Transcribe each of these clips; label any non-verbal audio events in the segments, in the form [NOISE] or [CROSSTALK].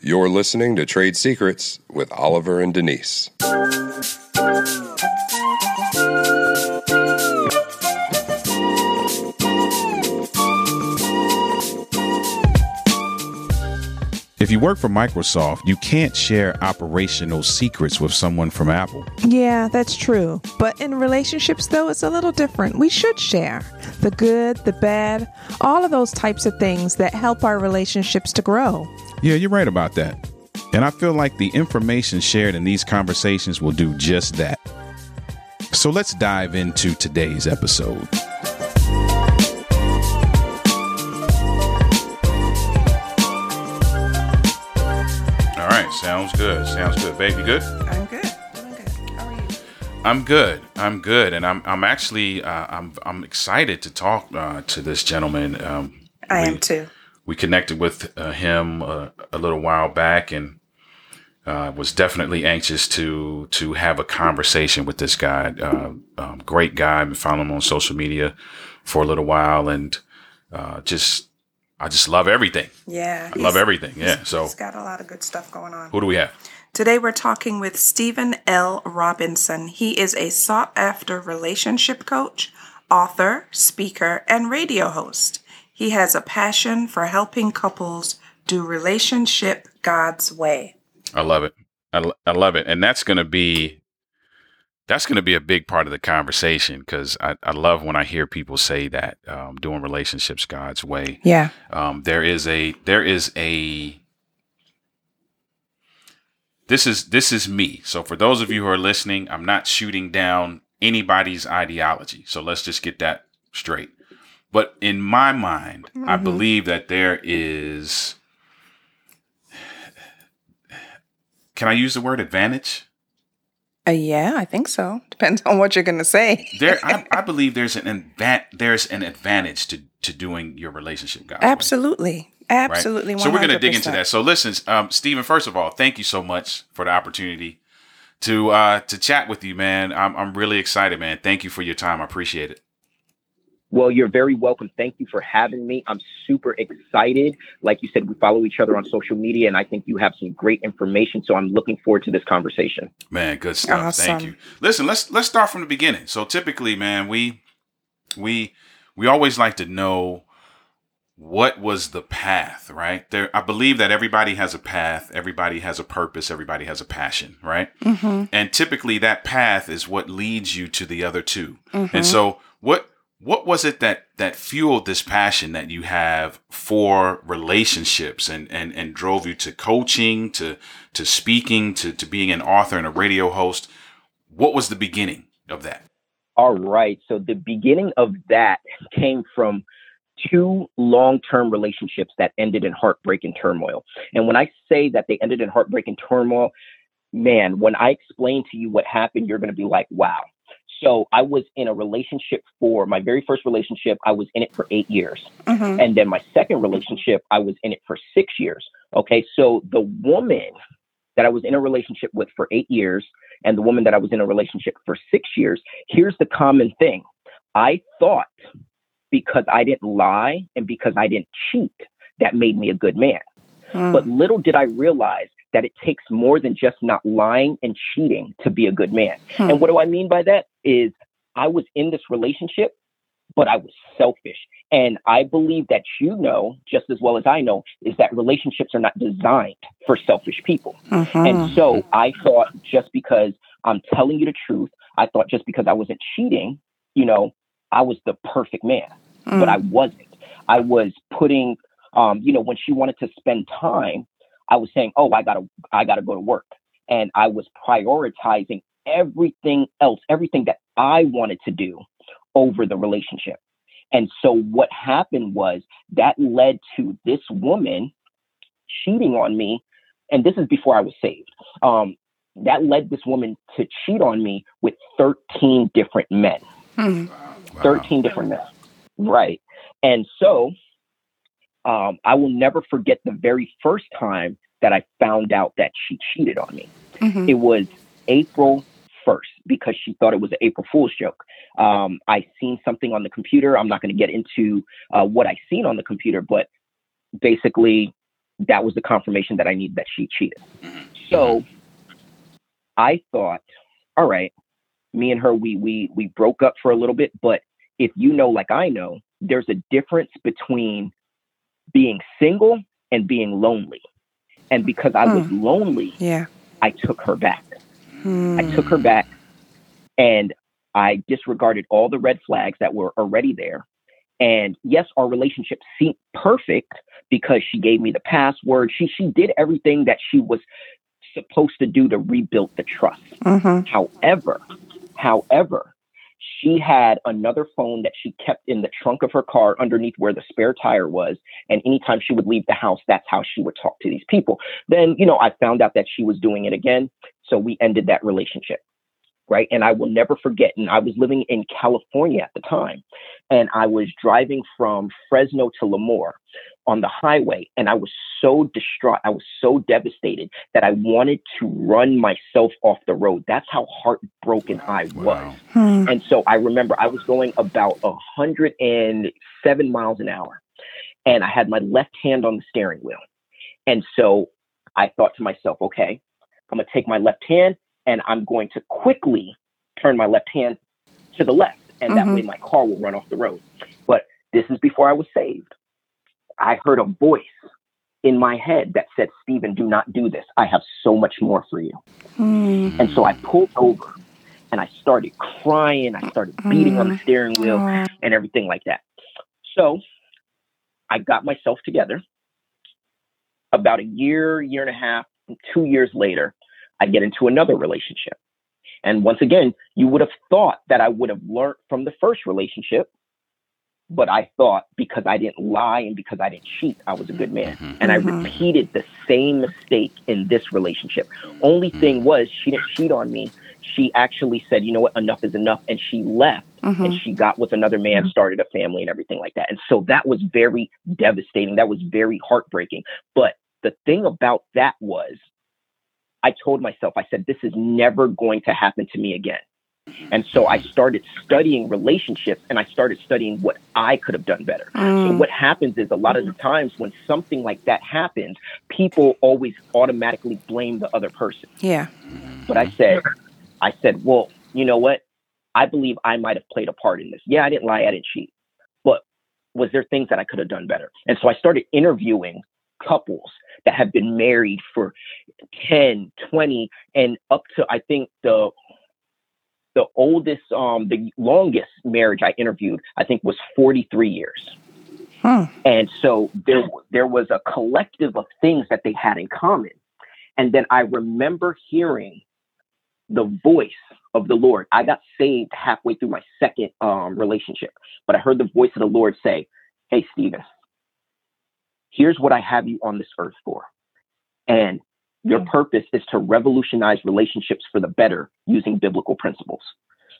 You're listening to Trade Secrets with Oliver and Denise. If you work for Microsoft, you can't share operational secrets with someone from Apple. Yeah, that's true. But in relationships, though, it's a little different. We should share the good, the bad, all of those types of things that help our relationships to grow. Yeah, you're right about that. And I feel like the information shared in these conversations will do just that. So let's dive into today's episode. All right, sounds good. Sounds good. Baby, good? I'm good. Doing good. How are you? I'm good. I'm good, and I'm I'm actually uh, I'm I'm excited to talk uh, to this gentleman. Um, I we- am too. We connected with uh, him uh, a little while back and uh, was definitely anxious to to have a conversation with this guy. Uh, um, great guy. Been following him on social media for a little while, and uh, just I just love everything. Yeah. I love everything. Yeah. So He's got a lot of good stuff going on. who do we have? Today we're talking with Stephen L. Robinson. He is a sought after relationship coach, author, speaker, and radio host. He has a passion for helping couples do relationship God's way. I love it. I, I love it, and that's gonna be that's gonna be a big part of the conversation because I, I love when I hear people say that um, doing relationships God's way. Yeah. um, there is a there is a this is this is me so for those of you who are listening i'm not shooting down anybody's ideology so let's just get that straight but in my mind i believe that there is can i use the word advantage Uh, yeah, I think so. [LAUGHS] Depends on what you're going to say. there I, [LAUGHS] I believe there's an advan- there's an advantage to to doing your relationship guys Absolutely. right? Absolutely. So we're going to dig into that. So listen, um, Stephen. First of all, thank you so much for the opportunity to uh, to chat with you, man. I'm I'm really excited, man. Thank you for your time. I appreciate it. Well, you're very welcome. Thank you for having me. I'm super excited. Like you said, we follow each other on social media, and I think you have some great information. So I'm looking forward to this conversation. Man, good stuff. Thank you. Listen, let's let's start from the beginning. So typically, man, we we we always like to know what was the path, right? There I believe that everybody has a path, everybody has a purpose, everybody has a passion, right? Mm-hmm. And typically that path is what leads you to the other 2 And so what what was it that that fueled this passion that you have for relationships and and and drove you to coaching, to to speaking, to to being an author and a radio host? What was the beginning of that? All right. So the beginning of that came from two long-term relationships that ended in heartbreak and turmoil. And when I say that they ended in heartbreak and turmoil, man, when I explain to you what happened, you're going to be like, wow. So I was in a relationship for my very first relationship. I was in it for eight years. Mm-hmm. And then my second relationship, I was in it for six years. Okay. So the woman that I was in a relationship with for eight years and the woman that I was in a relationship for six years, here's the common thing. I thought because I didn't lie and because I didn't cheat, that made me a good man. Mm. But little did I realize that it takes more than just not lying and cheating to be a good man. Hmm. And what do I mean by that is I was in this relationship, but I was selfish. And I believe that you know, just as well as I know, is that relationships are not designed for selfish people. Mhm. And so I thought just because I'm telling you the truth, I thought just because I wasn't cheating, you know, I was the perfect man Mm. but I wasn't. I was putting, um, you know, when she wanted to spend time, I was saying, "Oh, I gotta, I gotta go to work," and I was prioritizing everything else, everything that I wanted to do, over the relationship. And so what happened was that led to this woman cheating on me, and this is before I was saved. Um, that led this woman to cheat on me with 13 different men. Mm. 13 different men. Right. And so um, I will never forget the very first time that I found out that she cheated on me. Mhm. It was April 1st because she thought it was an April Fool's joke. Um, I seen something on the computer. I'm not going to get into uh, what I seen on the computer, but basically, that was the confirmation that I needed that she cheated. So I thought, all right, me and her, we we we broke up for a little bit, but if you know, like I know, there's a difference between being single and being lonely. And because I was lonely, Yeah. I took her back. Hmm. I took her back and I disregarded all the red flags that were already there. And yes, our relationship seemed perfect because she gave me the password. She she did everything that she was supposed to do to rebuild the trust. Mm-hmm. However, however, she had another phone that she kept in the trunk of her car underneath where the spare tire was. And anytime she would leave the house, that's how she would talk to these people. Then, you know, I found out that she was doing it again. So we ended that relationship. Right. And I will never forget. And I was living in California at the time. And I was driving from Fresno to Lemoore on the highway. And I was so distraught. I was so devastated that I wanted to run myself off the road. That's how heartbroken I was. Wow. Hmm. And so I remember I was going about a hundred and seven miles an hour, and I had my left hand on the steering wheel. And so I thought to myself, okay, I'm gonna take my left hand and I'm going to quickly turn my left hand to the left, and that Mhm. way my car will run off the road. But this is before I was saved. I heard a voice in my head that said, Stephen, do not do this. I have so much more for you. Hmm. And so I pulled over and I started crying. I started beating on the steering wheel Oh. and everything like that. So I got myself together. About a year, year and a half, two years later, I get into another relationship. And once again, you would have thought that I would have learned from the first relationship, but I thought because I didn't lie and because I didn't cheat, I was a good man. Mhm. And I Mhm. repeated the same mistake in this relationship. Only thing was, she didn't cheat on me. She actually said, you know what, enough is enough. And she left Mhm. and she got with another man, started a family and everything like that. And so that was very devastating. That was very heartbreaking. But the thing about that was, I told myself, I said, this is never going to happen to me again. And so I started studying relationships and I started studying what I could have done better. So Mm. what happens is a lot of the times when something like that happens, people always automatically blame the other person. Yeah. But I said, I said, well, you know what? I believe I might have played a part in this. Yeah, I didn't lie, I didn't cheat. But was there things that I could have done better? And so I started interviewing couples that have been married for 10, 20, and up to I think the the oldest, um, the longest marriage I interviewed, I think was 43 years. Hmm. And so there, there was a collective of things that they had in common. And then I remember hearing the voice of the Lord. I got saved halfway through my second um, relationship, but I heard the voice of the Lord say, Hey, Stephen, here's what I have you on this earth for. And your purpose is to revolutionize relationships for the better using biblical principles.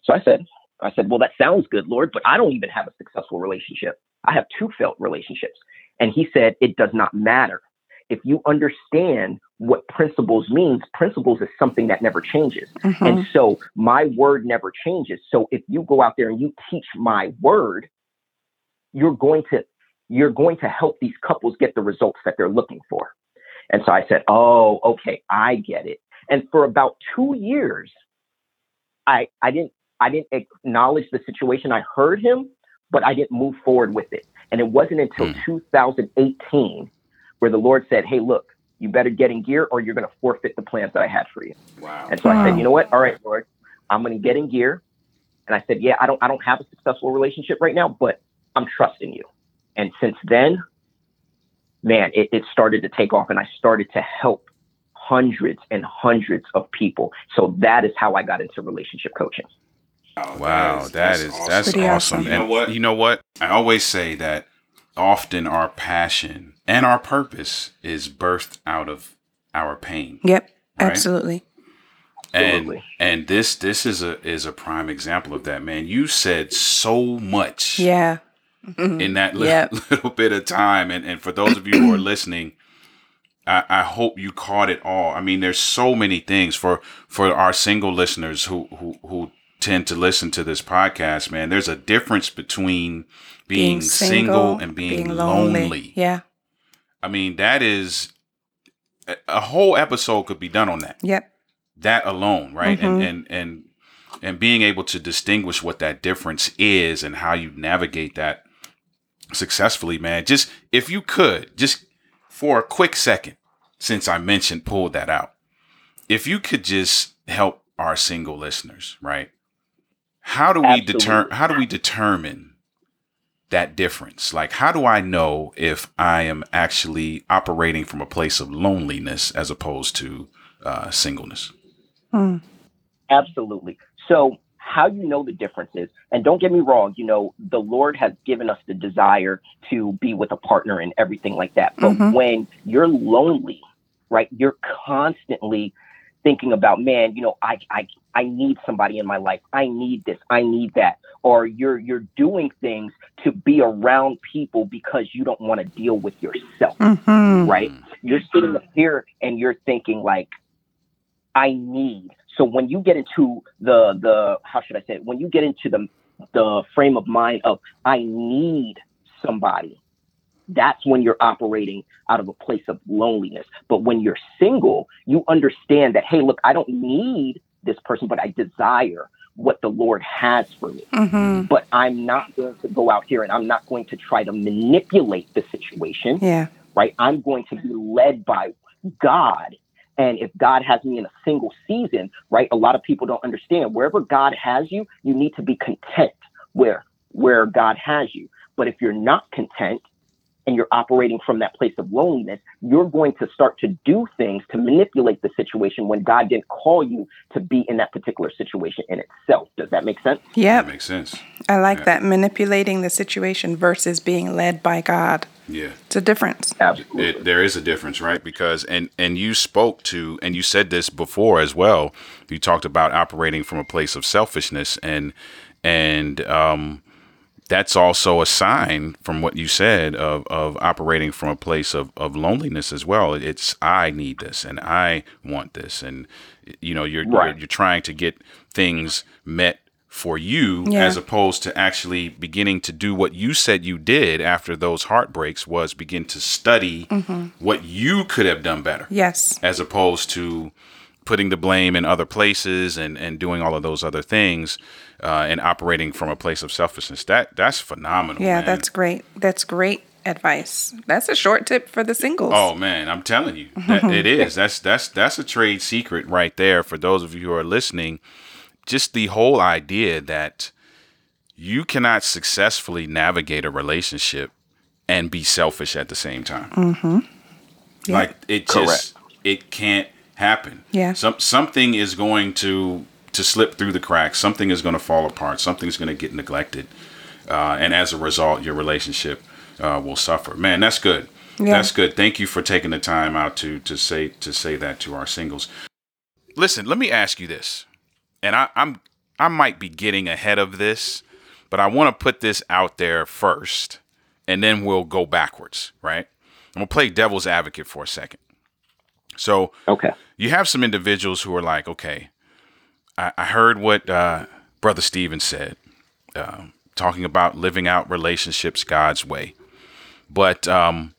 So I said, I said, well, that sounds good, Lord, but I don't even have a successful relationship. I have two failed relationships. And he said, it does not matter. If you understand what principles means, principles is something that never changes. Mhm. And so my word never changes. So if you go out there and you teach my word, you're going to you're going to help these couples get the results that they're looking for. And so I said, "Oh, okay, I get it." And for about 2 years I I didn't I didn't acknowledge the situation. I heard him, but I didn't move forward with it. And it wasn't until Mm. 2018 where the Lord said, "Hey, look, you better get in gear or you're going to forfeit the plans that I had for you." Wow. And so I said, you know what? All right, Lord, I'm going to get in gear. And I said, yeah, I don't, I don't have a successful relationship right now, but I'm trusting you. And since then, man, it, it started to take off and I started to help hundreds and hundreds of people. So that is how I got into relationship coaching. Wow, that is that's Pretty awesome. awesome. And You know what? You know what? I always say that often our passion and our purpose is birthed out of our pain. Yep. Right. Absolutely. And Absolutely. and this this is a is a prime example of that, man. You said so much Yeah. Mhm. in that [LAUGHS] little, Yep. little bit of time. And and for those of you who are listening, I, I hope you caught it all. I mean, there's so many things for for our single listeners who who who tend to listen to this podcast, man. There's a difference between being, single, and being, lonely. Yeah. I mean, that is a, whole episode could be done on that. Yep. That alone, right? Mhm. And and and and being able to distinguish what that difference is and how you navigate that successfully, man. Just if you could, just for a quick second, since I mentioned pulled that out, if you could just help our single listeners, right? How do we determine? How do we determine that difference? Like, how do I know if I am actually operating from a place of loneliness as opposed to uh, singleness? Absolutely. So, how you know the differences, and don't get me wrong, you know, the Lord has given us the desire to be with a partner and everything like that. But Mhm. when you're lonely, right, you're constantly thinking about, man, you know, I, I, I need somebody in my life. I need this. I need that. Or you're you're doing things to be around people because you don't want to deal with yourself Mm-hmm. right? You're sitting up here and you're thinking like, I need. So when you get into the the how should I say it? When you get into the the frame of mind of I need somebody, that's when you're operating out of a place of loneliness. But when you're single, you understand that hey, look, I don't need this person, but I desire what the Lord has for me Mm-hmm. but I'm not going to go out here and I'm not going to try to manipulate the situation Yeah. right? I'm going to be led by God. And if God has me in a single season, right? A lot of people don't understand. Wherever God has you, you need to be content where where God has you. But if you're not content and you're operating from that place of loneliness, you're going to start to do things to manipulate the situation when God didn't call you to be in that particular situation in itself. Does that make sense? Yeah. That makes sense. I like Yeah. that. Manipulating the situation versus being led by God. Yeah. It's a difference. Absolutely. It, there is a difference, right? Because and and you spoke to and you said this before as well. You talked about operating from a place of selfishness and and um that's also a sign from what you said of of operating from a place of of loneliness as well. It's I need this and I want this and you know you're Right. you're, you're trying to get things met for you Yeah. as opposed to actually beginning to do what you said you did after those heartbreaks was begin to study what you could have done better Yes. as opposed to putting the blame in other places and, and doing all of those other things uh, and operating from a place of selfishness. That that's phenomenal. Yeah, man. that's great. That's great advice. That's a short tip for the singles. Oh man, I'm telling you, that [LAUGHS] it is. That's that's that's a trade secret right there for those of you who are listening. Just the whole idea that you cannot successfully navigate a relationship and be selfish at the same time. Mm-hmm. Like it just it can't happen. Yeah. Some something is going to to slip through the cracks. Something is going to fall apart. Something's going to get neglected, uh, and as a result, your relationship uh, will suffer. Man, that's good. Yeah. That's good. Thank you for taking the time out to to say to say that to our singles. Listen, let me ask you this, and I, I'm I might be getting ahead of this, but I want to put this out there first, and then we'll go backwards. Right? I'm gonna play devil's advocate for a second. So Okay. you have some individuals who are like, okay, I, I heard what uh, Brother Stephen said, um, talking about living out relationships God's way. But um,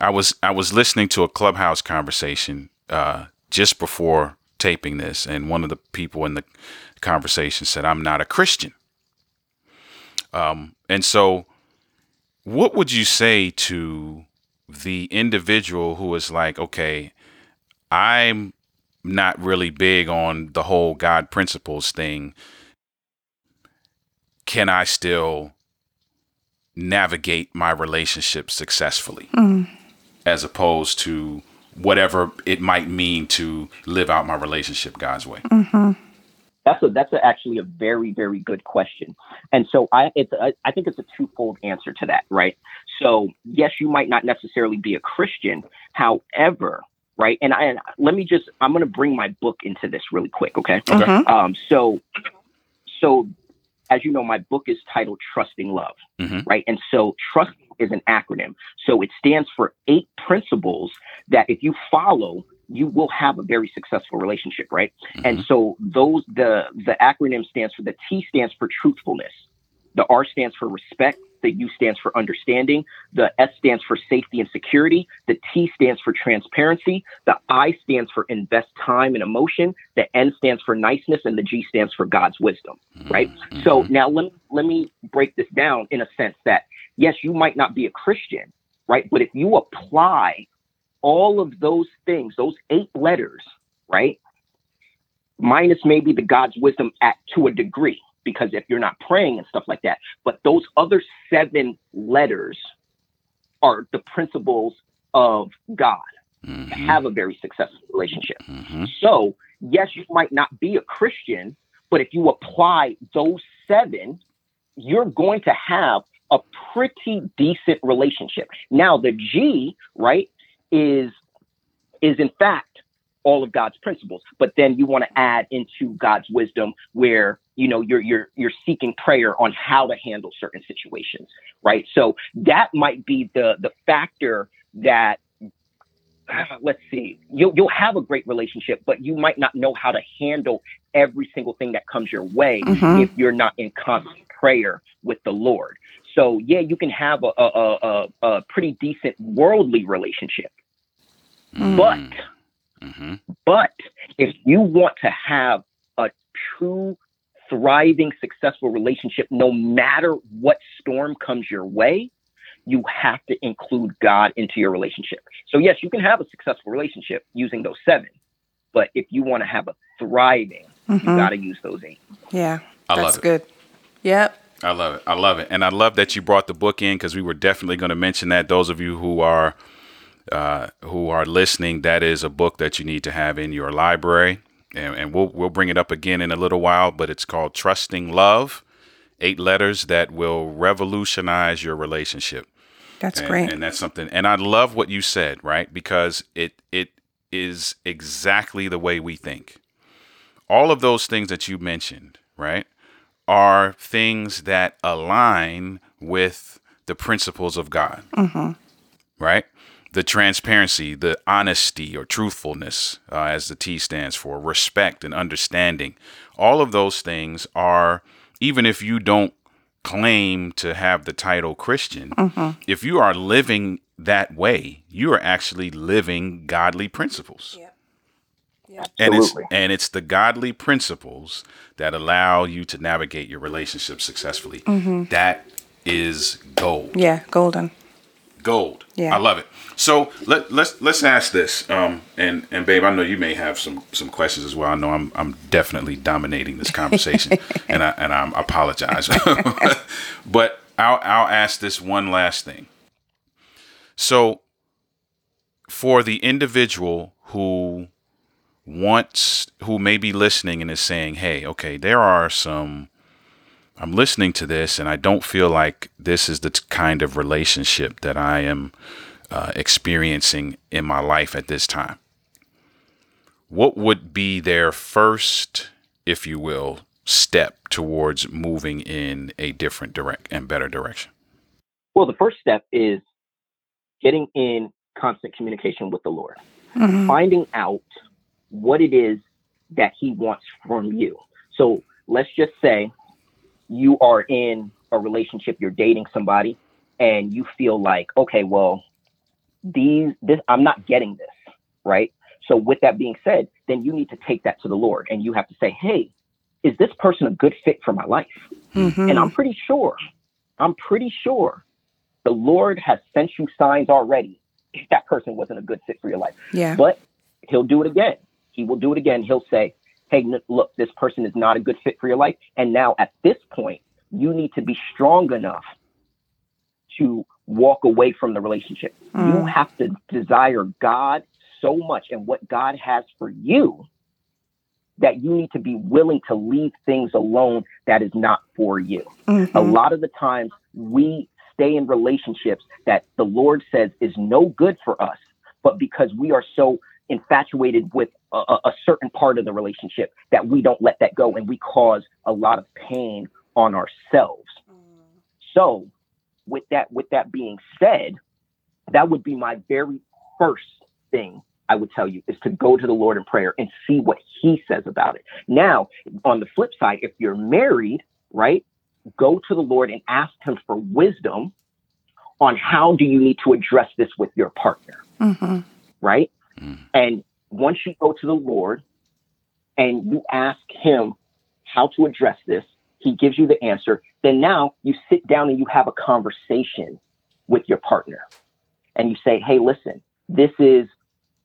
I was I was listening to a clubhouse conversation uh, just before taping this, and one of the people in the conversation said, "I'm not a Christian." Um, and so, what would you say to the individual who is like, okay, I'm not really big on the whole God principles thing. Can I still navigate my relationship successfully as opposed to whatever it might mean to live out my relationship God's way? That's a that's a, actually a very very good question, and so I it's a, I think it's a twofold answer to that, right? So yes, you might not necessarily be a Christian, however, right? And I and let me just I'm going to bring my book into this really quick, okay? Okay. Mhm. Um, so so as you know, my book is titled Trusting Love, Mhm. right? And so trust is an acronym, so it stands for eight principles that if you follow, you will have a very successful relationship, right? Mm-hmm. And so those the the acronym stands for the T stands for truthfulness, the R stands for respect, The U stands for understanding. The S stands for safety and security. The T stands for transparency. The I stands for invest time and emotion. The N stands for niceness, and the G stands for God's wisdom. Right. Mm-hmm. So now let me, let me break this down in a sense that yes, you might not be a Christian, right? But if you apply all of those things, those eight letters, right, minus maybe the God's wisdom at to a degree, because if you're not praying and stuff like that, but those other seven letters are the principles of God to Mhm. have a very successful relationship. Mhm. So, yes, you might not be a Christian, but if you apply those seven, you're going to have a pretty decent relationship. Now, the G, right, is is in fact all of God's principles, but then you want to add into God's wisdom where you know you're you're you're seeking prayer on how to handle certain situations, right? So that might be the the factor that [SIGHS] let's see, you'll you'll have a great relationship, but you might not know how to handle every single thing that comes your way Mhm. if you're not in constant prayer with the Lord. So yeah, you can have a a, a, a, a pretty decent worldly relationship, but Mhm. but if you want to have a true, thriving, successful relationship, no matter what storm comes your way, you have to include God into your relationship. So, yes, you can have a successful relationship using those seven, but if you want to have a thriving, you Mhm. got to use those eight. Yeah. I That's love it. good. Yep. I love it. I love it. And I love that you brought the book in because we were definitely going to mention that. Those of you who are uh, who are listening, that is a book that you need to have in your library. And, and we'll we'll bring it up again in a little while, but it's called Trusting Love. Eight letters that will revolutionize your relationship. That's and, great. and that's something and i love what you said right because it it is exactly the way we think all of those things that you mentioned right are things that align with the principles of god right the transparency the honesty or truthfulness uh, as the t stands for respect and understanding all of those things are even if you don't claim to have the title Christian, if you are living that way, you are actually living godly principles. And it's and it's the godly principles that allow you to navigate your relationship successfully. That is gold. yeah. Golden. Gold. Yeah. I love it. So let let's let's ask this. Um and and babe, I know you may have some some questions as well. I know I'm I'm definitely dominating this conversation [LAUGHS] and I and I apologize. [LAUGHS] but I'll I'll ask this one last thing. So for the individual who wants who may be listening and is saying, "Hey, okay, there are some I'm listening to this and I don't feel like this is the t- kind of relationship that I am uh, experiencing in my life at this time. What would be their first, if you will, step towards moving in a different direct and better direction? Well, the first step is getting in constant communication with the Lord. Mhm. finding out what it is that he wants from you. So let's just say you are in a relationship, you're dating somebody, and you feel like, okay, well, these this I'm not getting this, right? So with that being said, then you need to take that to the Lord and you have to say, hey, is this person a good fit for my life? Mhm. And I'm pretty sure, I'm pretty sure the Lord has sent you signs already if that person wasn't a good fit for your life. yeah. But he'll do it again. He will do it again. He'll say, hey, look, this person is not a good fit for your life. And now at this point, you need to be strong enough to walk away from the relationship. You Mm. have to desire God so much and what God has for you that you need to be willing to leave things alone that is not for you a Mhm. lot of the times we stay in relationships that the Lord says is no good for us, but because we are so infatuated with a, a- a certain part of the relationship that we don't let that go and we cause a lot of pain on ourselves. So with that with that being said, that would be my very first thing I would tell you is to go to the Lord in prayer and see what he says about it. Now, on the flip side, if you're married, right? go to the Lord and ask Him for wisdom on how do you need to address this with your partner, Mm-hmm. right? Mm. And once you go to the Lord and you ask Him how to address this, He gives you the answer. Then now you sit down and you have a conversation with your partner and you say, Hey, listen, this is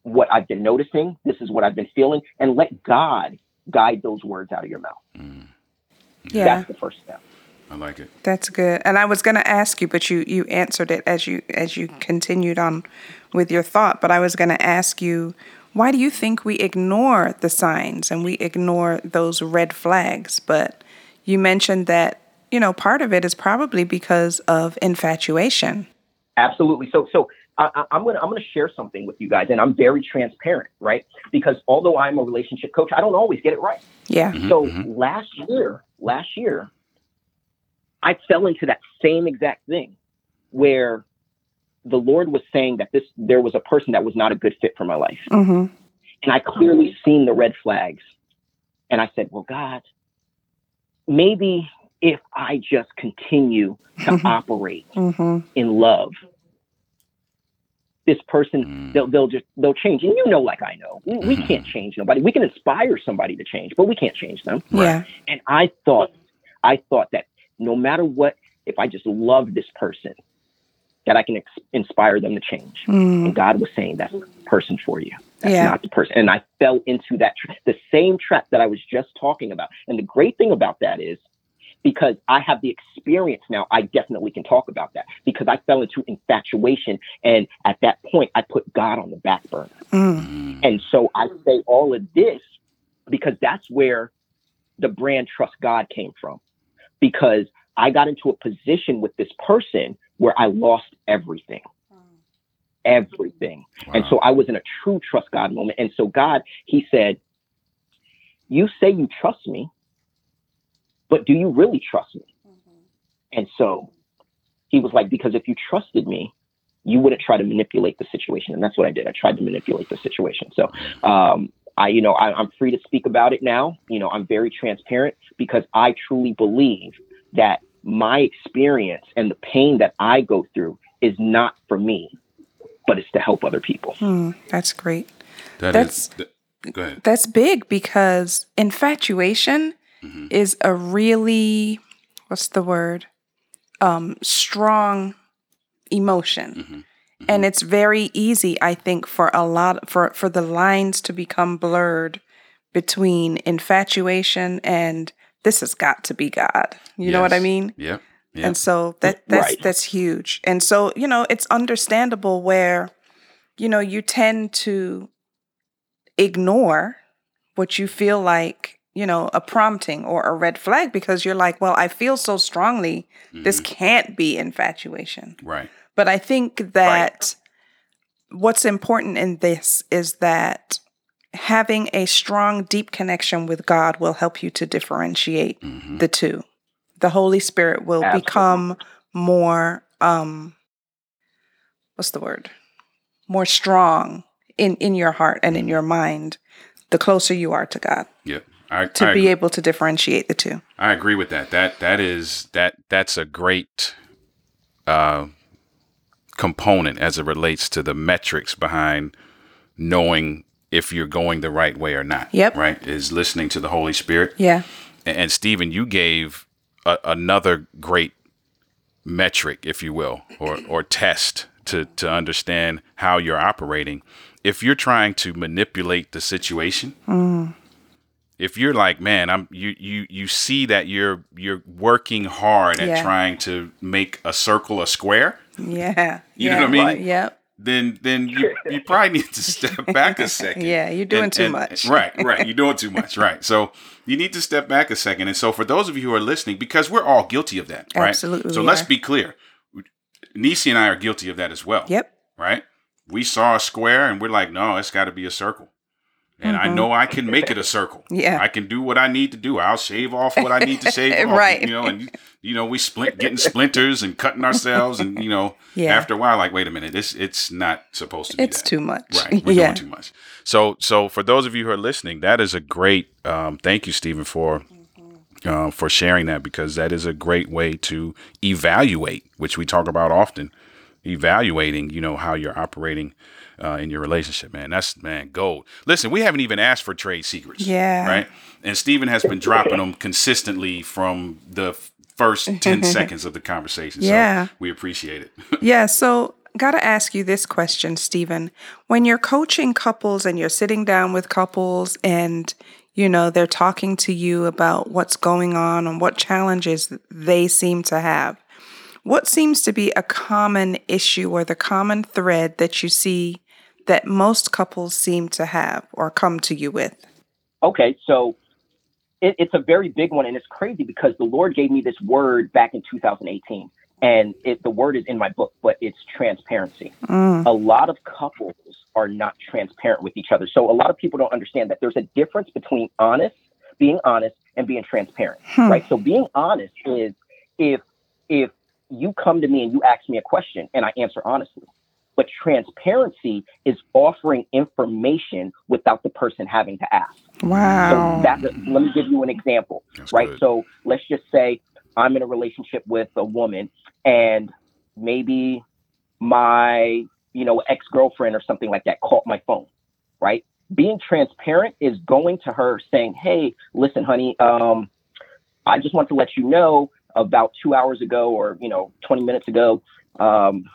what I've been noticing. This is what I've been feeling. And let God guide those words out of your mouth. Mm. Yeah. That's the first step. I like it. That's good. And I was going to ask you, but you you answered it as you as you continued on with your thought. But I was going to ask you, why do you think we ignore the signs and we ignore those red flags? But you mentioned that you know part of it is probably because of infatuation. Absolutely. So, so I, I- I'm gonna I'm gonna share something with you guys, and I'm very transparent, right? Because although I'm a relationship coach, I don't always get it right. Yeah. Mhm, So mhm. last year, last year, I fell into that same exact thing where the Lord was saying that this there was a person that was not a good fit for my life. Mm-hmm. And I clearly seen the red flags. And I said, Well, God, maybe if I just continue to Mhm. operate Mm-hmm. in love, this person Mm. they'll they'll just they'll change. And you know, like I know, we, we Mhm. can't change nobody. We can inspire somebody to change, but we can't change them. Yeah. And I thought, I thought that no matter what, if I just love this person, that I can ex- inspire them to change. Mm. And God was saying that's the person for you. That's Yeah. not the person. And I fell into that tra- the same trap that I was just talking about. And the great thing about that is because I have the experience now, I definitely can talk about that because I fell into infatuation. And at that point, I put God on the back burner. Mm. Mm. And so I say all of this because that's where the brand Trust God came from. Because I got into a position with this person where I lost everything. Everything. And so I was in a true trust God moment. And so God, He said, You say you trust me, but do you really trust me? And so he was like, Because if you trusted me, you wouldn't try to manipulate the situation. And that's what I did. I tried to manipulate the situation. So, um, I, you know, I, I'm free to speak about it now. You know, I'm very transparent because I truly believe that my experience and the pain that I go through is not for me, but it's to help other people. Mm. That's great. That That's- is- th- go ahead. That's big because infatuation Mhm. is a really what's the word? Um strong emotion. Mhm. And it's very easy I think for a lot for for the lines to become blurred between infatuation and this has got to be God. You know what I mean? yeah, Yep. And so that that's Right. that's huge. And so, you know, it's understandable where you know, you tend to ignore what you feel like, you know, a prompting or a red flag because you're like, well, I feel so strongly this Mhm. can't be infatuation. Right. But I think that what's important in this is that having a strong, deep connection with God will help you to differentiate Mhm. the two. The Holy Spirit will Absolutely. become more um what's the word? More strong in in your heart and in your mind the closer you are to God Yeah. I, to I be agree. able to differentiate the two. I agree with that. That that is that that's a great uh, component as it relates to the metrics behind knowing if you're going the right way or not. Yep. Right. Is listening to the Holy Spirit. Yeah. And, and Stephen, you gave a, another great metric, if you will, or or test to to understand how you're operating. If you're trying to manipulate the situation, mm. If you're like, man, I'm you you you see that you're you're working hard at Yeah. trying to make a circle a square, Yeah. [LAUGHS] You know what I mean? Right. Yep. then then you you probably need to step back a second. [LAUGHS] Yeah, you're doing And- too and- much. [LAUGHS] Right, right. You're doing too much. Right. So you need to step back a second. And so for those of you who are listening, because we're all guilty of that, right? Absolutely So let's are. be clear. Nisi and I are guilty of that as well. Yep. Right? We saw a square and we're like, no, it's got to be a circle. And I Mhm. know I can make it a circle. [LAUGHS] Yeah. I can do what I need to do. I'll shave off what I need to shave [LAUGHS] off. Right. You know, and you know, we splint getting splinters and cutting ourselves and you know, [LAUGHS] Yeah. after a while, like, wait a minute, this it's not supposed to be It's that. too much. Right. We're yeah. doing too much. So so for those of you who are listening, that is a great um, thank you, Stephen, for uh, for sharing that because that is a great way to evaluate, which we talk about often. Evaluating, you know, how you're operating uh, in your relationship, man. That's man gold. Listen, we haven't even asked for trade secrets, Yeah. right? And Stephen has been dropping them consistently from the f- first [LAUGHS] ten seconds of the conversation. Yeah. so we appreciate it. [LAUGHS] Yeah, so gotta ask you this question, Stephen. When you're coaching couples and you're sitting down with couples and you know they're talking to you about what's going on and what challenges they seem to have, what seems to be a common issue or the common thread that you see that most couples seem to have or come to you with? Okay, so it, it's a very big one, and it's crazy because the Lord gave me this word back in 2018, and it, the word is in my book, but it's transparency. Mm, A lot of couples are not transparent with each other, so a lot of people don't understand that there's a difference between honest, being honest, and being transparent, Hmm. right? So being honest is if if you come to me and you ask me a question and I answer honestly. But transparency is offering information without the person having to ask. Wow. So that, let me give you an example, That's right? good. So let's just say I'm in a relationship with a woman and maybe my, you know, ex-girlfriend or something like that caught my phone, right? Being transparent is going to her saying, "Hey, listen, honey, um, I just want to let you know about two hours ago or, you know, 20 minutes ago, um,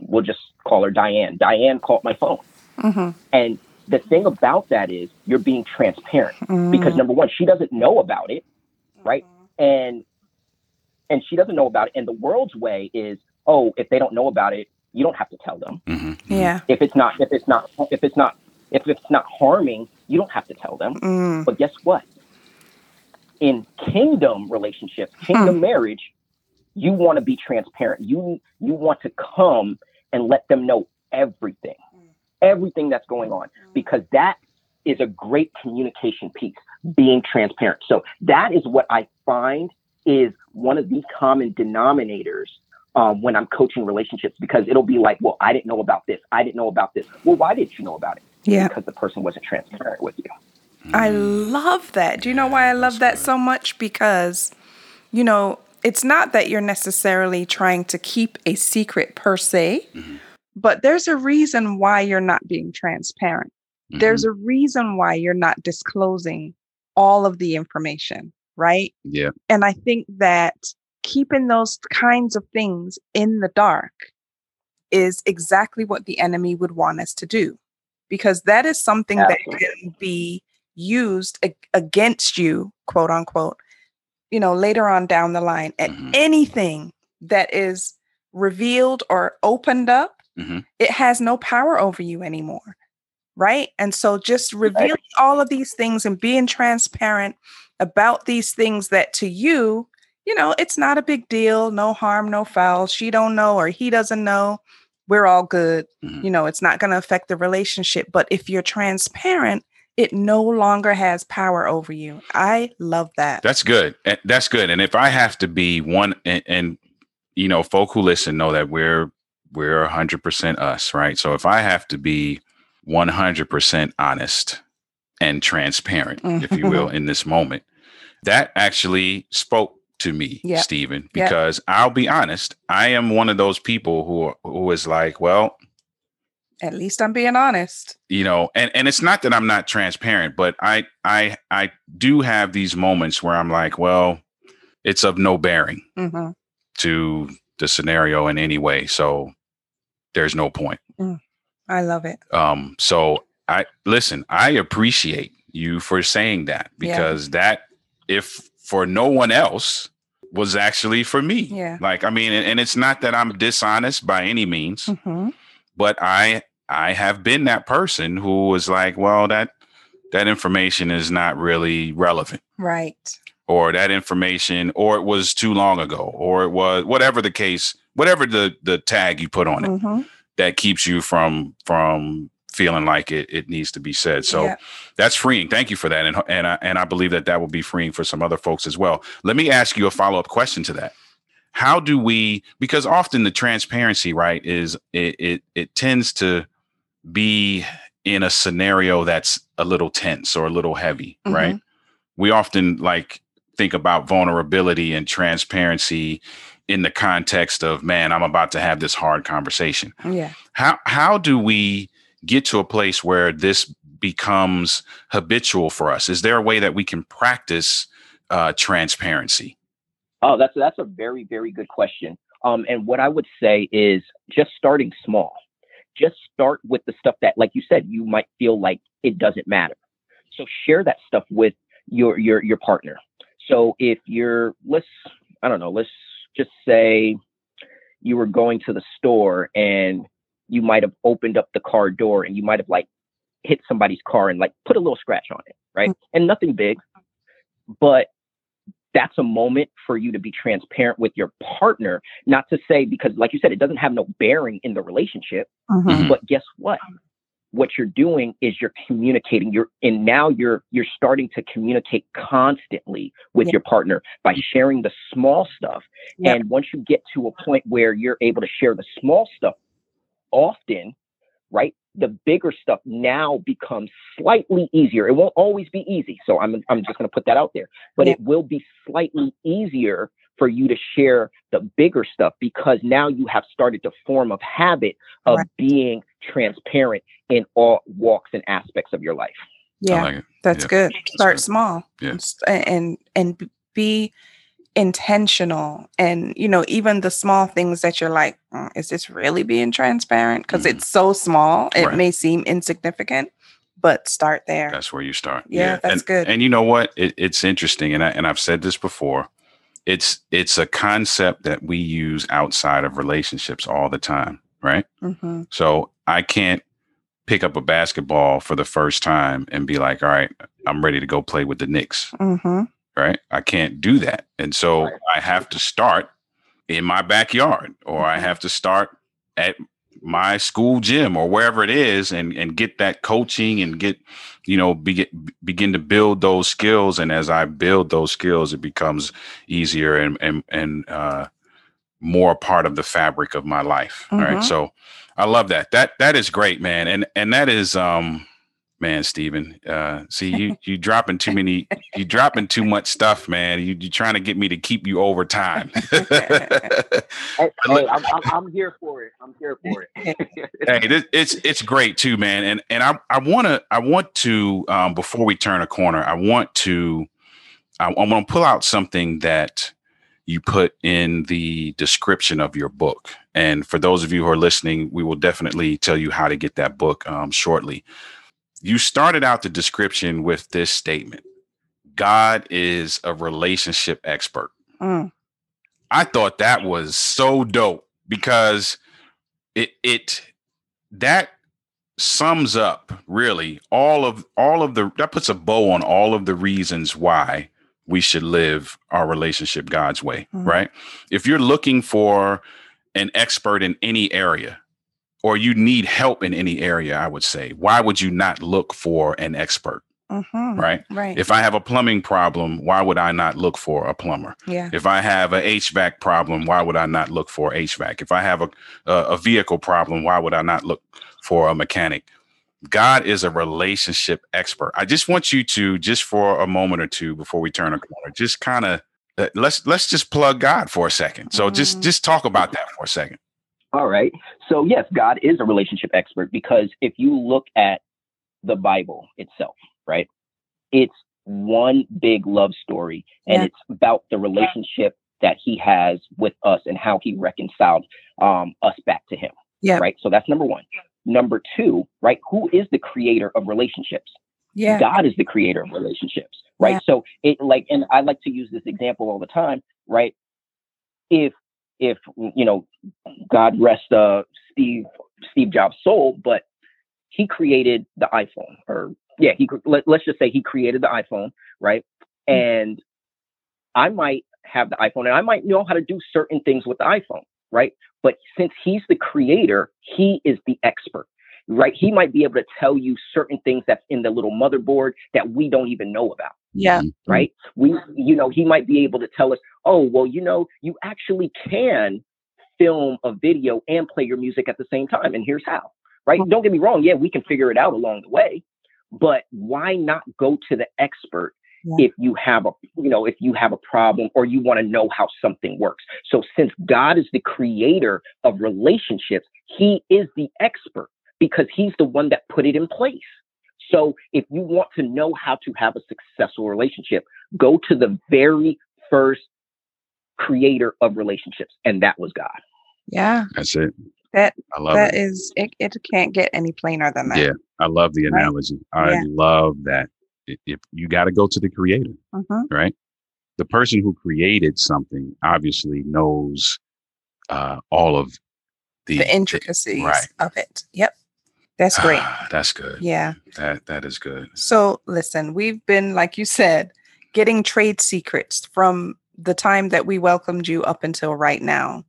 we'll just call her Diane. Diane called my phone. Mhm. And the thing about that is you're being transparent Mm. because number one, she doesn't know about it, right? And and she doesn't know about it. And the world's way is, oh, if they don't know about it, you don't have to tell them. hmm Yeah. If it's not, if it's not, if it's not, if it's not harming, you don't have to tell them. Mm. But guess what? In kingdom relationships, kingdom marriage, you want to be transparent. You you want to come and let them know everything, everything that's going on, because that is a great communication piece. Being transparent. So that is what I find is one of the common denominators um, when I'm coaching relationships because it'll be like, well, I didn't know about this. I didn't know about this. Well, why didn't you know about it? Yeah. Because the person wasn't transparent with you. I love that. Do you know why I love that so much? Because, you know, it's not that you're necessarily trying to keep a secret per se, but there's a reason why you're not being transparent. Mm-hmm. There's a reason why you're not disclosing all of the information, right? yeah. And I think that keeping those kinds of things in the dark is exactly what the enemy would want us to do. Because that is something that can be used ag- against you, quote unquote, you know, later on down the line at Mhm. anything that is revealed or opened up, Mhm. it has no power over you anymore. Right. And so just revealing all of these things and being transparent about these things that to you, you know, it's not a big deal, no harm, no foul. She don't know or he doesn't know. We're all good. Mhm. You know, it's not going to affect the relationship, but if you're transparent, it no longer has power over you. I love that. That's good. Eh, that's good. And if I have to be one, and, and you know, folk who listen know that we're we're hundred percent us, right? So if I have to be one hundred percent honest and transparent, if you will, mm-hmm. in this moment, that actually spoke to me, Yeah. Stephen, because I'll be honest, I am one of those people who who is like, well, At least I'm being honest. you know and and it's not that i'm not transparent but i i i do have these moments where i'm like well it's of no bearing hmm to the scenario in any way so there's no point I love it. um so i listen i appreciate you for saying that Yeah. because that if for no one else was actually for me Yeah. like i mean and, and it's not that i'm dishonest by any means hmm but I I have been that person who was like, well, that that information is not really relevant, Right. or that information, or it was too long ago, or it was whatever the case, whatever the the tag you put on it hmm that keeps you from from feeling like it it needs to be said. So Yeah. that's freeing. Thank you for that, and and I, and I believe that that will be freeing for some other folks as well. Let me ask you a follow up question to that. How do we? Because often the transparency, right, is it it, it tends to be in a scenario that's a little tense or a little heavy, Mhm. right? We often like think about vulnerability and transparency in the context of man i'm about to have this hard conversation Yeah. how how do we get to a place where this becomes habitual for us is there a way that we can practice uh, transparency Oh, that's that's a very very good question. Um, and what I would say is just starting small. Just start with the stuff that, like you said, you might feel like it doesn't matter. So share that stuff with your your your partner. So if you're let's I don't know, let's just say you were going to the store and you might have opened up the car door and you might have like hit somebody's car and like put a little scratch on it, right? And nothing big, but that's a moment for you to be transparent with your partner. Not to say because, like you said, it doesn't have no bearing in the relationship. Mhm. Mhm. But guess what? What you're doing is you're communicating. You're and now you're you're starting to communicate constantly with Yeah. your partner by sharing the small stuff. Yep. And once you get to a point where you're able to share the small stuff often, right? The bigger stuff now becomes slightly easier. It won't always be easy. So I'm I'm just going to put that out there. But Yeah. it will be slightly easier for you to share the bigger stuff because now you have started to form a habit of Right. being transparent in all walks and aspects of your life. Yeah. like. That's Yeah. good. Start good. small. Yeah. And And and be intentional and you know even the small things that you're like "Mm, is this really being transparent because Mhm. it's so small it Right. may seem insignificant but start there That's where you start. Yeah, that's and, good. And you know what? It, it's interesting, and I, and I've said this before. It's it's a concept that we use outside of relationships all the time, right? hmm So I can't pick up a basketball for the first time and be like, "All right, I'm ready to go play with the Knicks." hmm Right? I can't do that, and so Right. I have to start in my backyard, or I Mhm. have to start at my school gym or wherever it is and and get that coaching and get you know begin begin to build those skills and as i build those skills it becomes easier and and and uh more part of the fabric of my life all right so i love that that that is great man and and that is um man Stephen. uh see you [LAUGHS] you dropping too many you dropping too much stuff man you you trying to get me to keep you over time [LAUGHS] Hey, hey, I'm, I'm, I'm here for it. I'm here for it. [LAUGHS] hey, this, it's it's great too, man. And and I I want to I want to um, before we turn a corner, I want to I, I want to pull out something that you put in the description of your book. And for those of you who are listening, we will definitely tell you how to get that book um, shortly. You started out the description with this statement: God is a relationship expert. Mm. I thought that was so dope because it it that sums up really all of all of the that puts a bow on all of the reasons why we should live our relationship God's way, Mhm. right? If you're looking for an expert in any area or you need help in any area, I would say, why would you not look for an expert, hmm right? right If I have a plumbing problem, why would I not look for a plumber? yeah If I have a HVAC problem, why would I not look for HVAC? If I have a, a a vehicle problem, why would I not look for a mechanic? God is a relationship expert. I just want you to just for a moment or two before we turn a corner, just kind of let's let's just plug God for a second. So just Mhm. just talk about that for a second. All right. So, yes, God is a relationship expert because if you look at the Bible itself, right, it's one big love story and Yeah. it's about the relationship that he has with us and how he reconciled um, us back to him. Yeah. Right. So, that's number one. Number two, right, who is the creator of relationships? yeah God is the creator of relationships, right? Yeah. So it like, and I like to use this example all the time, right? If if you know, God rest uh Steve Steve Jobs' soul, but he created the iPhone, or yeah, he let, let's just say he created the iPhone, right? And I might have the iPhone, and I might know how to do certain things with the iPhone, right? But since he's the creator, he is the expert right? He might be able to tell you certain things that's in the little motherboard that we don't even know about, yeah right? We, you know, he might be able to tell us, oh, well, you know, you actually can film a video and play your music at the same time, and here's how, right? Hmm. Don't get me wrong, yeah, we can figure it out along the way, but why not go to the expert yeah. if you have a you know if you have a problem or you want to know how something works so since god is the creator of relationships he is the expert because he's the one that put it in place so if you want to know how to have a successful relationship go to the very first creator of relationships and that was god yeah that's it that I love that it. is it, it can't get any plainer than that yeah i love the analogy right? i yeah. love that if you got to go to the creator, uh-huh. right? The person who created something obviously knows uh, all of the, the intricacies the, right. of it. Yep. That's great. Ah, that's good. Yeah. That that is good. So listen, we've been, like you said, getting trade secrets from the time that we welcomed you up until right now.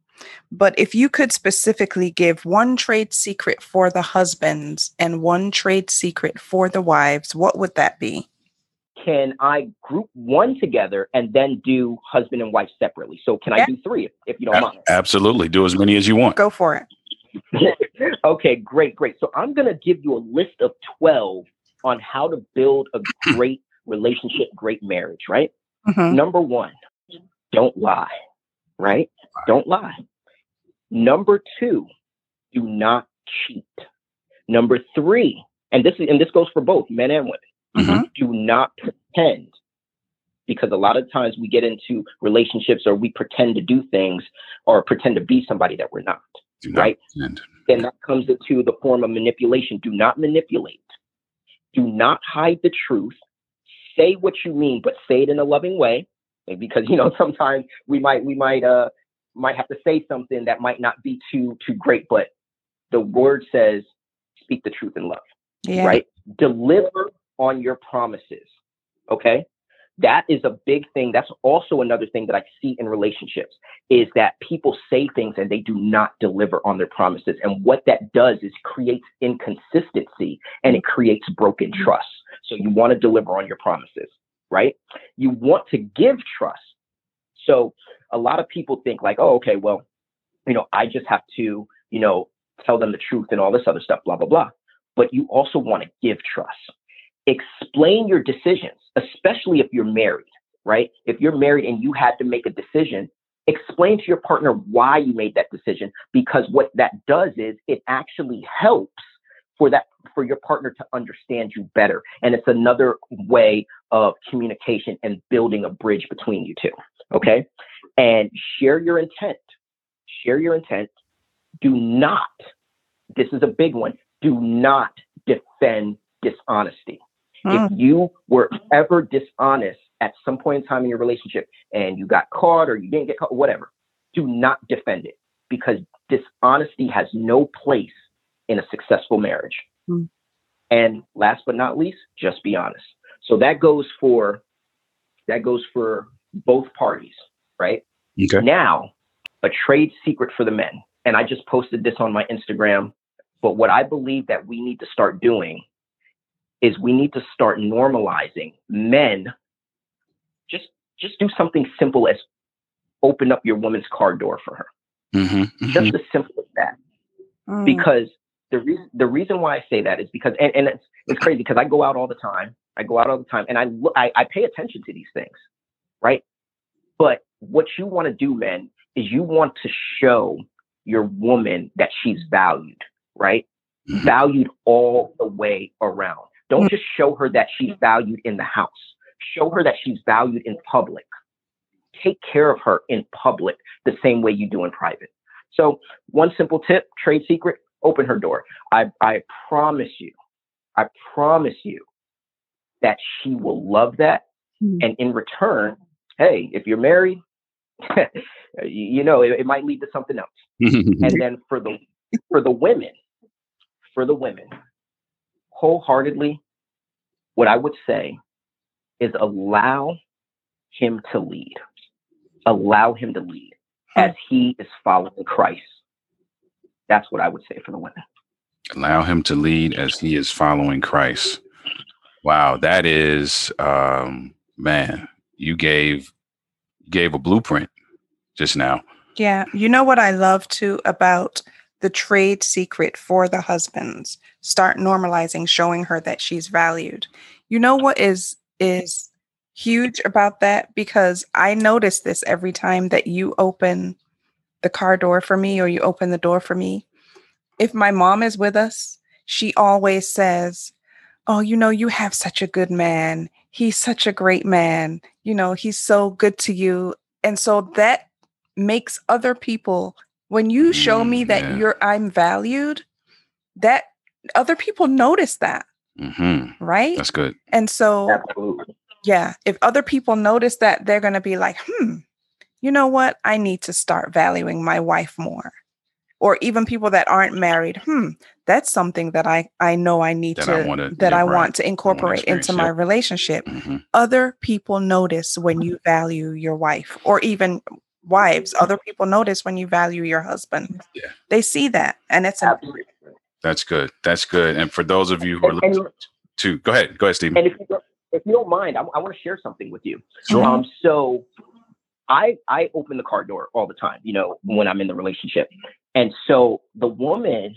But if you could specifically give one trade secret for the husbands and one trade secret for the wives, what would that be? Can I group one together and then do husband and wife separately? So can yeah. I do three if, if you don't mind? Absolutely. Do as many as you want. Go for it. [LAUGHS] okay, great, great. So I'm going to give you a list of 12 on how to build a [CLEARS THROAT] great relationship, great marriage, right? Mm-hmm. Number one, don't lie, right? Don't lie. Number two, do not cheat. Number three, and this is and this goes for both men and women. Mm-hmm. Do not pretend because a lot of times we get into relationships or we pretend to do things or pretend to be somebody that we're not. right? Pretend. Then that comes into the form of manipulation. Do not manipulate. Do not hide the truth. Say what you mean, but say it in a loving way. Because you know [LAUGHS] sometimes we might we might uh might have to say something that might not be too too great, but the word says speak the truth in love. Yeah. Right? Deliver on your promises. Okay? That is a big thing. That's also another thing that I see in relationships is that people say things and they do not deliver on their promises. And what that does is creates inconsistency and it creates broken trust. So you want to deliver on your promises, right? You want to give trust. So a lot of people think like, oh, okay, well, you know, I just have to, you know, tell them the truth and all this other stuff, blah, blah, blah. But you also want to give trust. Explain your decisions, especially if you're married, right? If you're married and you had to make a decision, explain to your partner why you made that decision because what that does is it actually helps for that for your partner to understand you better and it's another way of communication and building a bridge between you two okay and share your intent. Share your intent. Do not, this is a big one, do not defend dishonesty. If mm. you were ever dishonest at some point in time in your relationship and you got caught or you didn't get caught, whatever, do not defend it because dishonesty has no place in a successful marriage. Mm. And last but not least, just be honest. So that goes for that goes for both parties, right? Okay. Now, a trade secret for the men. And I just posted this on my Instagram. But what I believe that we need to start doing is we need to start normalizing men. Just just do something simple as open up your woman's car door for her. Mm-hmm, mm-hmm. Just as simple as that. Mm. Because the reason the reason why I say that is because and, and it's it's crazy because I go out all the time. I go out all the time and I, I I pay attention to these things, right? But what you want to do, men, is you want to show your woman that she's valued, right? Mm-hmm. Valued all the way around. Don't mm-hmm. just show her that she's valued in the house. Show her that she's valued in public. Take care of her in public the same way you do in private. So, one simple tip, trade secret, open her door. I, I promise you, I promise you that she will love that. Mm-hmm. And in return, hey, if you're married, [LAUGHS] you know, it, it, might lead to something else. [LAUGHS] and then for the for the women, for the women, wholeheartedly, what I would say is allow him to lead. Allow him to lead as he is following Christ. That's what I would say for the women. Allow him to lead as he is following Christ. Wow, that is um man, you gave gave a blueprint just now. Yeah. You know what I love too about the trade secret for the husbands? Start normalizing showing her that she's valued. You know what is is huge about that because I notice this every time that you open the car door for me or you open the door for me. If my mom is with us, she always says, Oh, you know, you have such a good man. He's such a great man. You know, he's so good to you. And so that makes other people, when you show me Mm, that yeah. you're I'm valued, that other people notice that, hmm right? That's good. And so Absolutely. yeah, if other people notice that, they're going to be like, hmm, you know what? I need to start valuing my wife more. Or even people that aren't married, hmm, that's something that I, I know I need That to, I wanna- that yeah, I right. want to incorporate into my yeah. relationship. hmm Other people notice when you value your wife, or even wives, other people notice when you value your husband. Yeah. They see that. And it's Absolutely. That's good. That's good. And for those of you who are And- and- listening to, go ahead. Go ahead, Stephen. And if you don't, if you don't mind, I, want to share something with you. Sure. Um, so I I open the car door all the time, you know, when I'm in the relationship. And so the woman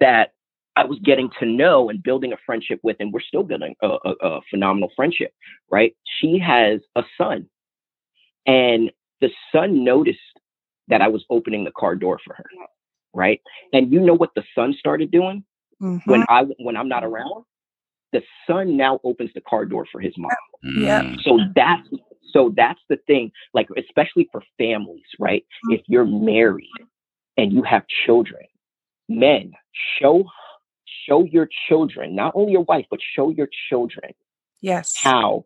that I was getting to know and building a friendship with, and we're still building a, a, a phenomenal friendship, right? She has a son, and the son noticed that I was opening the car door for her, right? And you know what the son started doing Mhm. when I when I'm not around? The son now opens the car door for his mom. yeah. Mm, So that's so that's the thing, like especially for families, right? If you're married and you have children, men, show show your children, not only your wife, but show your children yes. how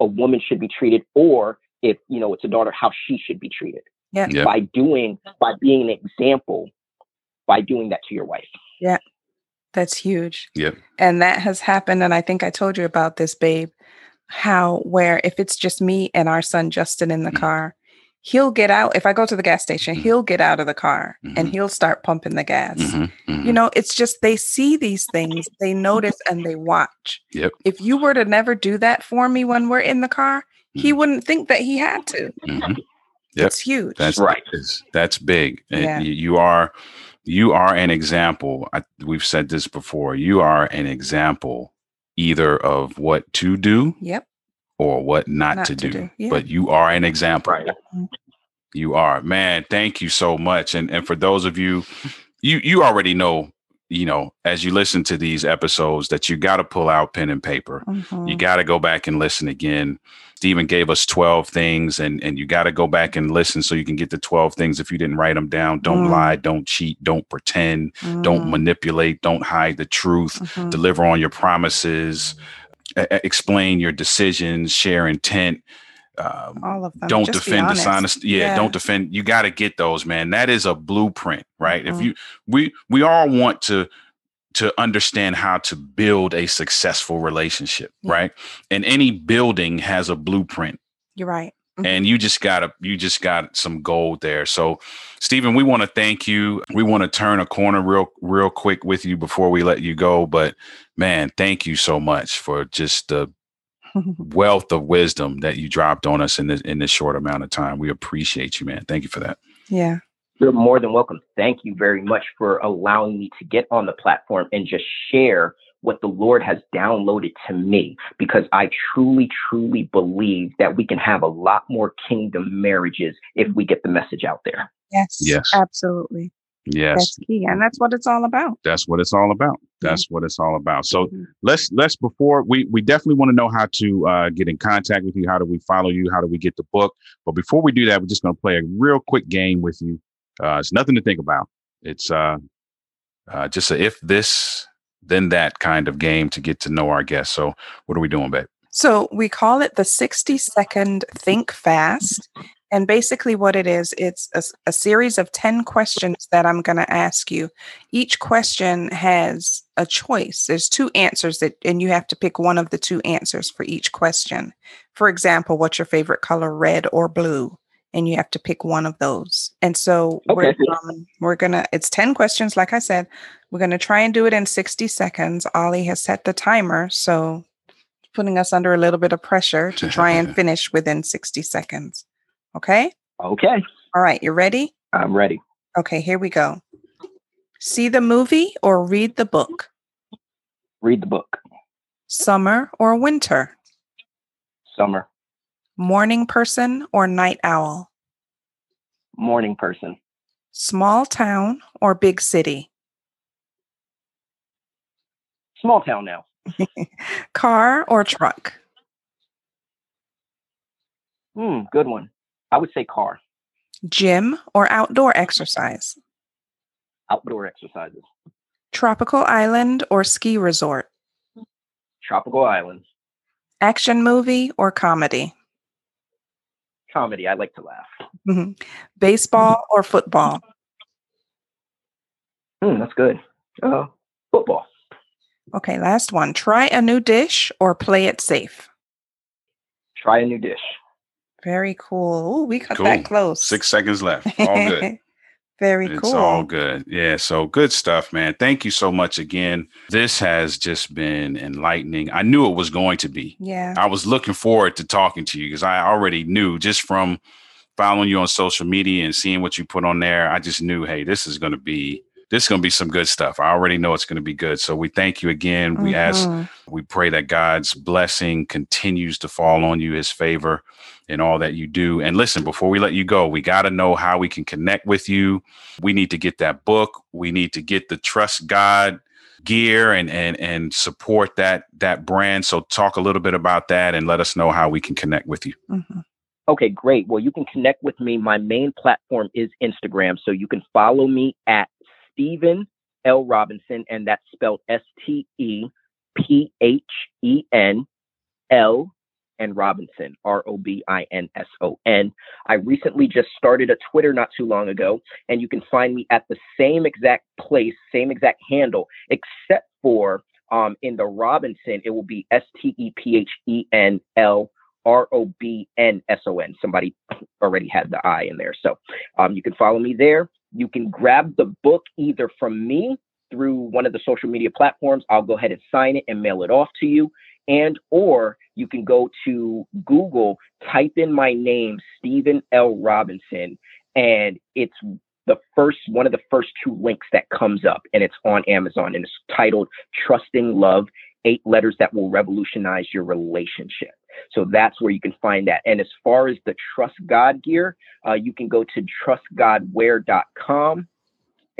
a woman should be treated, or if you know it's a daughter, how she should be treated. Yeah. Yep. By doing by being an example, by doing that to your wife. That's huge. Yep. And that has happened. And I think I told you about this, babe. How, where if it's just me and our son Justin in the Mhm. car, he'll get out. If I go to the gas station, Mhm. he'll get out of the car and Mhm. he'll start pumping the gas. mhm, mhm. You know, it's just they see these things, they notice and they watch. Yep. If you were to never do that for me when we're in the car, he Mhm. wouldn't think that he had to. Yep. It's huge. That's Right. That's big. Yeah. you, you are you are an example. I, we've said this before. You are an example either of what to do yep. or what not, Not to, to do. do, yeah. But you are an example. Right. You are. Man, thank you so much. And and for those of you you you already know, you know, as you listen to these episodes that you got to pull out pen and paper. You Mhm. got to go back and listen again. Stephen gave us 12 things and and you got to go back and listen so you can get the 12 things if you didn't write them down. Don't Mm. lie, don't cheat, don't pretend, don't Mm, manipulate, don't hide the truth, mhm. deliver on your promises, e- explain your decisions, share intent. Um, All of them. don't Just defend honest. dishonesty. Yeah, Yeah. don't defend. You got to get those, man. That is a blueprint, right? If Mhm. you we we all want to to understand how to build a successful relationship, Yeah. right? And any building has a blueprint You're right. Mhm. and you just got to you just got some gold there so stephen we want to thank you we want to turn a corner real real quick with you before we let you go but man thank you so much for just the [LAUGHS] wealth of wisdom that you dropped on us in this in this short amount of time we appreciate you man thank you for that yeah. You're more than welcome. Thank you very much for allowing me to get on the platform and just share what the Lord has downloaded to me because I truly, truly believe that we can have a lot more kingdom marriages if we get the message out there. Yes. Yes. Absolutely. yes That's key. And that's what it's all about. that's what it's all about Yeah. that's what it's all about so Mhm. let's let's before we we definitely want to know how to uh, get in contact with you how do we follow you how do we get the book but before we do that we're just going to play a real quick game with you uh, it's nothing to think about it's uh, uh, just a if this then that kind of game to get to know our guests so what are we doing babe So we call it the 60 second think fast. And basically, what it is, it's it's a series of 10 questions that I'm going to ask you. Each question has a choice. There's two answers that, and you have to pick one of the two answers for each question. For example, what's your favorite color, red or blue? And you have to pick one of those. And so we're, um, we're going to, it's 10 questions. Like I said, we're going to try and do it in 60 seconds. Ollie has set the timer. So putting us under a little bit of pressure to try and [LAUGHS] finish within 60 seconds. Okay. Okay, All right. You ready? I'm ready. Okay. Here we go. See the movie or read the book? Read the book. Summer or winter? Summer, Morning person or night owl? Morning person. Small town or big city? Small town now. [LAUGHS] Car or truck? Hmm, good one. I would say car. Gym or outdoor exercise? Outdoor exercises. Tropical island or ski resort? Tropical island. Action movie or comedy? Comedy. I like to laugh. Mhm. Baseball or football? Hmm, that's good. Uh, football. Okay, last one. Try a new dish or play it safe. Try a new dish. Very cool. Ooh, we got Cool. that close. Six seconds left. All good. [LAUGHS] Very It's cool. It's all good. Yeah. So good stuff, man. Thank you so much again. This has just been enlightening. I knew it was going to be. Yeah. I was looking forward to talking to you because I already knew just from following you on social media and seeing what you put on there. I just knew, hey, this is going to be this is going to be some good stuff. I already know it's going to be good. So we thank you again. We ask, Mhm. we pray that God's blessing continues to fall on you, His favor in all that you do. And listen, before we let you go, we got to know how we can connect with you. We need to get that book. We need to get the Trust God gear and and and support that that brand. So talk a little bit about that and let us know how we can connect with you. Mhm. Okay, great. Well, you can connect with me. My main platform is Instagram. So you can follow me at Stephen L. Robinson, and that's spelled S T E P H E N L and Robinson, R O B I N S O N. I recently just started a Twitter not too long ago, and you can find me at the same exact place, same exact handle, except for um, in the Robinson, it will be S T E P H E N L R O B N S O N. Somebody already had the I in there. So um, you can follow me there. You can grab the book either from me through one of the social media platforms. I'll go ahead and sign it and mail it off to you. And or you can go to Google, type in my name, Stephen L. Robinson, and it's the first one of the first two links that comes up, and it's on Amazon, and it's titled "Trusting Love: Eight Letters That Will Revolutionize Your Relationship." So that's where you can find that. And as far as the Trust God gear, uh, you can go to trustgodwear.com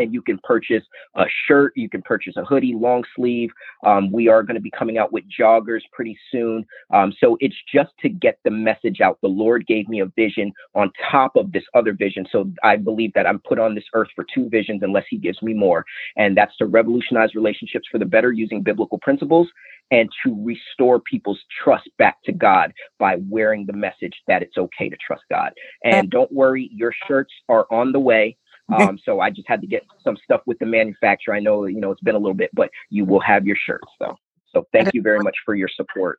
and you can purchase a shirt, you can purchase a hoodie, long sleeve. Um, we are going to be coming out with joggers pretty soon. Um, so it's just to get the message out. The Lord gave me a vision on top of this other vision. So I believe that I'm put on this earth for two visions unless He gives me more. And that's to revolutionize relationships for the better using biblical principles and to restore people's trust back to God by wearing the message that it's okay to trust God. And don't worry, your shirts are on the way. [LAUGHS] Um, so I just had to get some stuff with the manufacturer. I know, you know, it's been a little bit, but you will have your shirts though. So thank you very much for your support.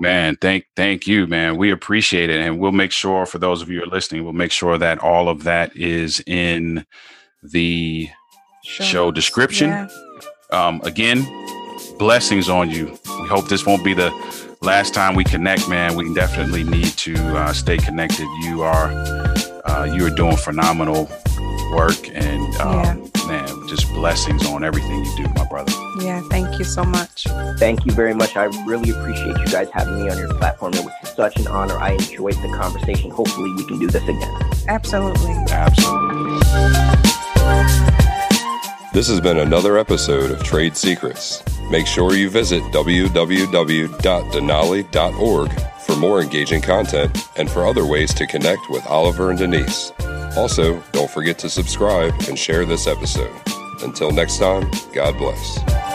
Man, thank thank you, man. We appreciate it, and we'll make sure for those of you who are listening, we'll make sure that all of that is in the show description. Yeah. Um, again, blessings on you. We hope this won't be the last time we connect, man. We definitely need to uh, stay connected. You are uh, you are doing phenomenal work, and um, man, just blessings on everything you do, my brother. Yeah. Thank you so much. Thank you very much. I really appreciate you guys having me on your platform. It was such an honor. I enjoyed the conversation. Hopefully, we can do this again. Absolutely. Absolutely. This has been another episode of Trade Secrets. Make sure you visit www.denali.org for more engaging content and for other ways to connect with Oliver and Denise. Also, don't forget to subscribe and share this episode. Until next time, God bless.